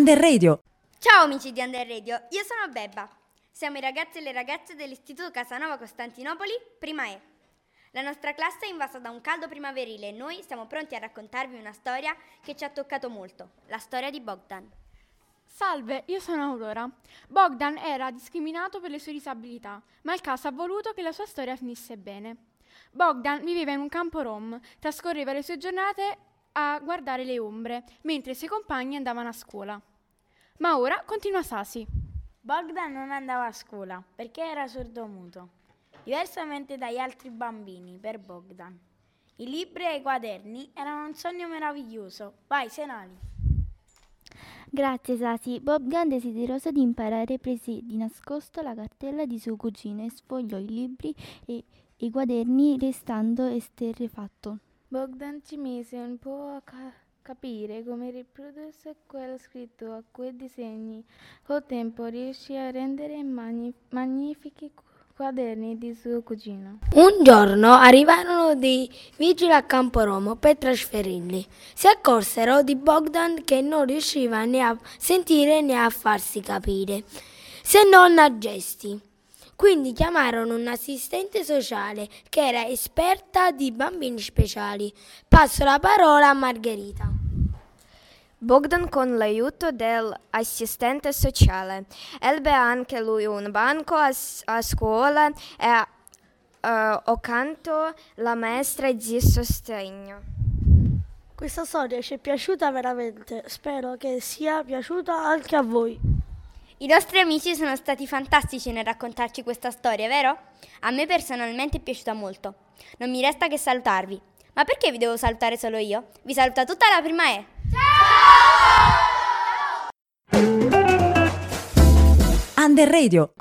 Under Radio. Ciao amici di Under Radio, io sono Bebba. Siamo i ragazzi e le ragazze dell'Istituto Casanova Costantinopoli, prima E. La nostra classe è invasa da un caldo primaverile e noi siamo pronti a raccontarvi una storia che ci ha toccato molto, la storia di Bogdan. Salve, io sono Aurora. Bogdan era discriminato per le sue disabilità, ma il caso ha voluto che la sua storia finisse bene. Bogdan viveva in un campo rom, trascorreva le sue giornate a guardare le ombre, mentre i suoi compagni andavano a scuola. Ma ora continua Sasi. Bogdan non andava a scuola perché era sordomuto, diversamente dagli altri bambini per Bogdan. I libri e i quaderni erano un sogno meraviglioso. Vai, Senali. Grazie Sasi. Bogdan, desideroso di imparare, prese di nascosto la cartella di suo cugino e sfogliò i libri e i quaderni restando esterrefatto. Bogdan ci mise un po' a ca- capire come riprodurse quel scritto a quei disegni. Col tempo riuscì a rendere magni- magnifici quaderni di suo cugino. Un giorno arrivarono dei vigili a Camporomo per trasferirli. Si accorsero di Bogdan che non riusciva né a sentire né a farsi capire, se non a gesti. Quindi chiamarono un assistente sociale che era esperta di bambini speciali. Passo la parola a Margherita. Bogdan con l'aiuto dell'assistente sociale ebbe anche lui un banco a, a scuola e uh, accanto la maestra di sostegno. Questa storia ci è piaciuta veramente, spero che sia piaciuta anche a voi. I nostri amici sono stati fantastici nel raccontarci questa storia, vero? A me personalmente è piaciuta molto. Non mi resta che salutarvi. Ma perché vi devo salutare solo io? Vi saluta tutta la prima E. Under Radio.